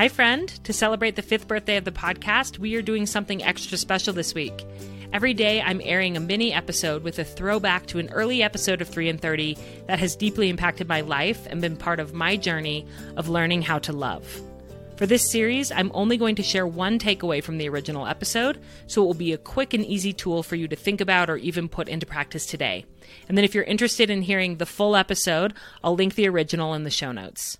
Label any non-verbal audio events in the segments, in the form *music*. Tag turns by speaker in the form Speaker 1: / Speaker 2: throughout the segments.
Speaker 1: Hi, friend. To celebrate the fifth birthday of the podcast, we are doing something extra special this week. Every day, I'm airing a mini episode with a throwback to an early episode of 3 in 30 that has deeply impacted my life and been part of my journey of learning how to love. For this series, I'm only going to share one takeaway from the original episode, so it will be a quick and easy tool for you to think about or even put into practice today. And then if you're interested in hearing the full episode, I'll link the original in the show notes.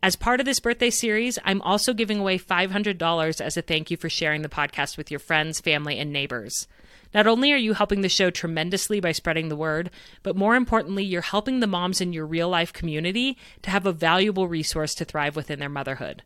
Speaker 1: As part of this birthday series, I'm also giving away $500 as a thank you for sharing the podcast with your friends, family, and neighbors. Not only are you helping the show tremendously by spreading the word, but more importantly, you're helping the moms in your real life community to have a valuable resource to thrive within their motherhood.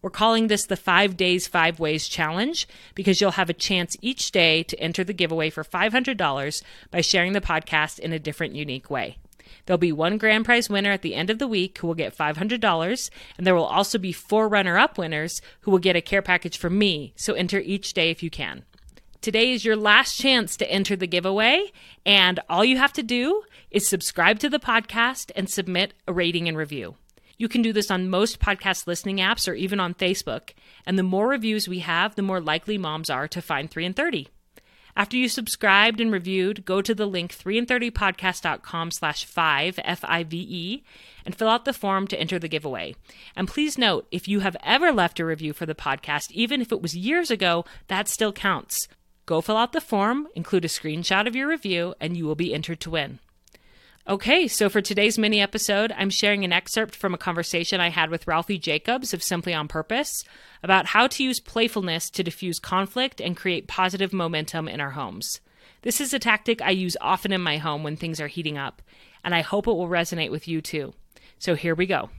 Speaker 1: We're calling this the Five Days, Five Ways Challenge because you'll have a chance each day to enter the giveaway for $500 by sharing the podcast in a different, unique way. There'll be one grand prize winner at the end of the week who will get $500, and there will also be four runner up winners who will get a care package from me, so enter each day if you can. Today is your last chance to enter the giveaway, and all you have to do is subscribe to the podcast and submit a rating and review. You can do this on most podcast listening apps or even on Facebook, and the more reviews we have, the more likely moms are to find 3 in 30. After you subscribed and reviewed, go to the link 3in30podcast.com slash 5, F-I-V-E, and fill out the form to enter the giveaway. And please note, if you have ever left a review for the podcast, even if it was years ago, that still counts. Go fill out the form, include a screenshot of your review, and you will be entered to win. Okay, so for today's mini episode, I'm sharing an excerpt from a conversation I had with Ralphie Jacobs of Simply on Purpose about how to use playfulness to diffuse conflict and create positive momentum in our homes. This is a tactic I use often in my home when things are heating up, and I hope it will resonate with you too. So here we go.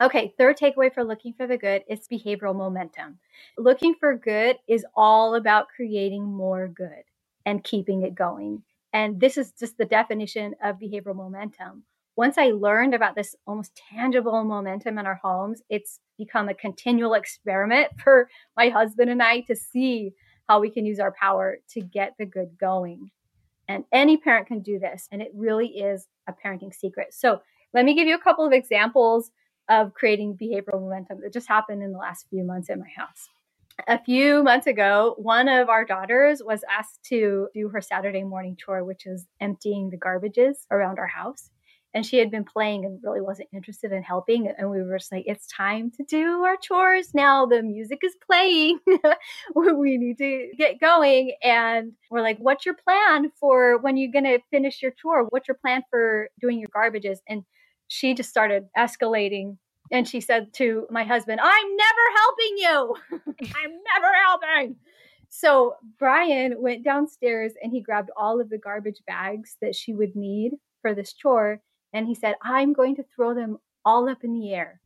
Speaker 2: Okay, third takeaway for looking for the good is behavioral momentum. Looking for good is all about creating more good and keeping it going. And this is just the definition of behavioral momentum. Once I learned about this almost tangible momentum in our homes, it's become a continual experiment *laughs* for my husband and I to see how we can use our power to get the good going. And any parent can do this. And it really is a parenting secret. So let me give you a couple of examples of creating behavioral momentum that just happened in the last few months in my house a few months ago, one of our daughters was asked to do her Saturday morning chore, which is emptying the garbages around our house. And she had been playing and really wasn't interested in helping. And we were just like, it's time to do our chores now. The music is playing. *laughs* we need to get going. And we're like, what's your plan for when you're going to finish your chore? What's your plan for doing your garbages? And she just started escalating and she said to my husband, I'm never helping you. *laughs* I'm never helping. So Brian went downstairs and he grabbed all of the garbage bags that she would need for this chore. And he said, I'm going to throw them all up in the air.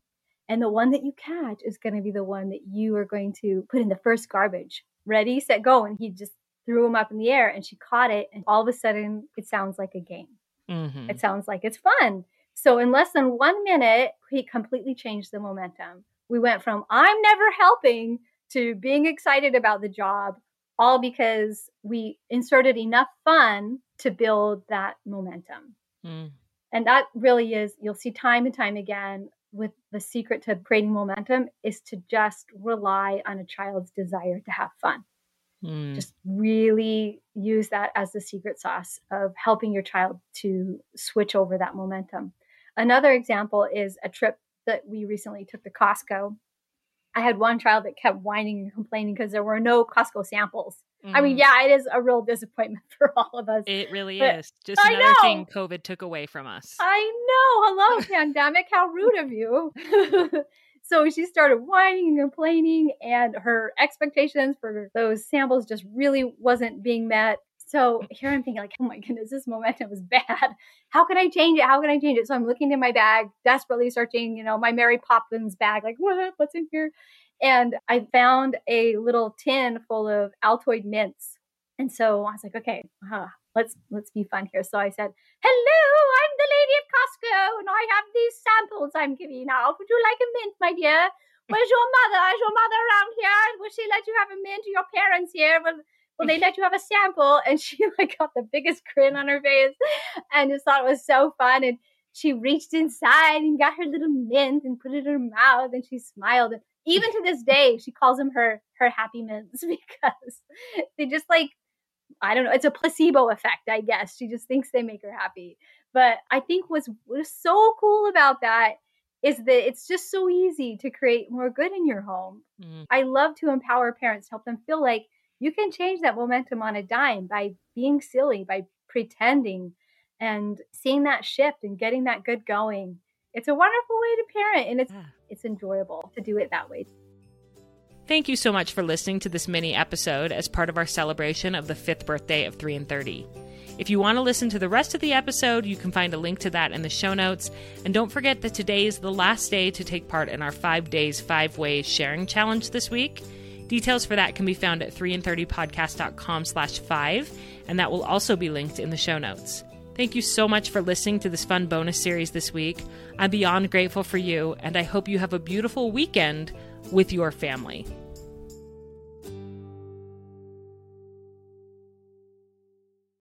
Speaker 2: And the one that you catch is going to be the one that you are going to put in the first garbage. Ready, set, go. And he just threw them up in the air and she caught it. And all of a sudden, it sounds like a game. Mm-hmm. It sounds like it's fun. So in less than one minute, he completely changed the momentum. We went from I'm never helping to being excited about the job, all because we inserted enough fun to build that momentum. Mm. And that really is, you'll see time and time again with the secret to creating momentum is to just rely on a child's desire to have fun. Mm. Just really use that as the secret sauce of helping your child to switch over that momentum. Another example is a trip that we recently took to Costco. I had one child that kept whining and complaining because there were no Costco samples. Mm. I mean, mm-hmm. yeah, it is a real disappointment *laughs* for all of us.
Speaker 1: It really is. Just I another know. thing COVID took away from us.
Speaker 2: I know. Hello, pandemic. How rude of you. *laughs* so she started whining and complaining, and her expectations for those samples just really wasn't being met. So here I'm thinking, like, oh my goodness, this momentum is bad. How can I change it? How can I change it? So I'm looking in my bag, desperately searching, you know, my Mary Poppins bag, like, what? What's in here? And I found a little tin full of Altoid mints. And so I was like, okay, uh, let's let's be fun here. So I said, hello, I'm the lady of Costco, and I have these samples I'm giving out. Would you like a mint, my dear? *laughs* Where's your mother? Is your mother around here? Will she let you have a mint? To your parents here? Will well, they let you have a sample. And she *laughs* like got the biggest grin on her face and just thought it was so fun. And she reached inside and got her little mint and put it in her mouth and she smiled. And even to this day, she calls them her her happy mints *laughs* because they just like I don't know, it's a placebo effect, I guess. She just thinks they make her happy. But I think what's, what's so cool about that is that it's just so easy to create more good in your home. Mm. I love to empower parents, help them feel like you can change that momentum on a dime by being silly, by pretending and seeing that shift and getting that good going. It's a wonderful way to parent and it's yeah. it's enjoyable to do it that way.
Speaker 1: Thank you so much for listening to this mini episode as part of our celebration of the 5th birthday of 3 in 30. If you want to listen to the rest of the episode, you can find a link to that in the show notes. And don't forget that today is the last day to take part in our 5 days 5 ways sharing challenge this week. Details for that can be found at 3in30podcast.com slash 5, and that will also be linked in the show notes. Thank you so much for listening to this fun bonus series this week. I'm beyond grateful for you, and I hope you have a beautiful weekend with your family.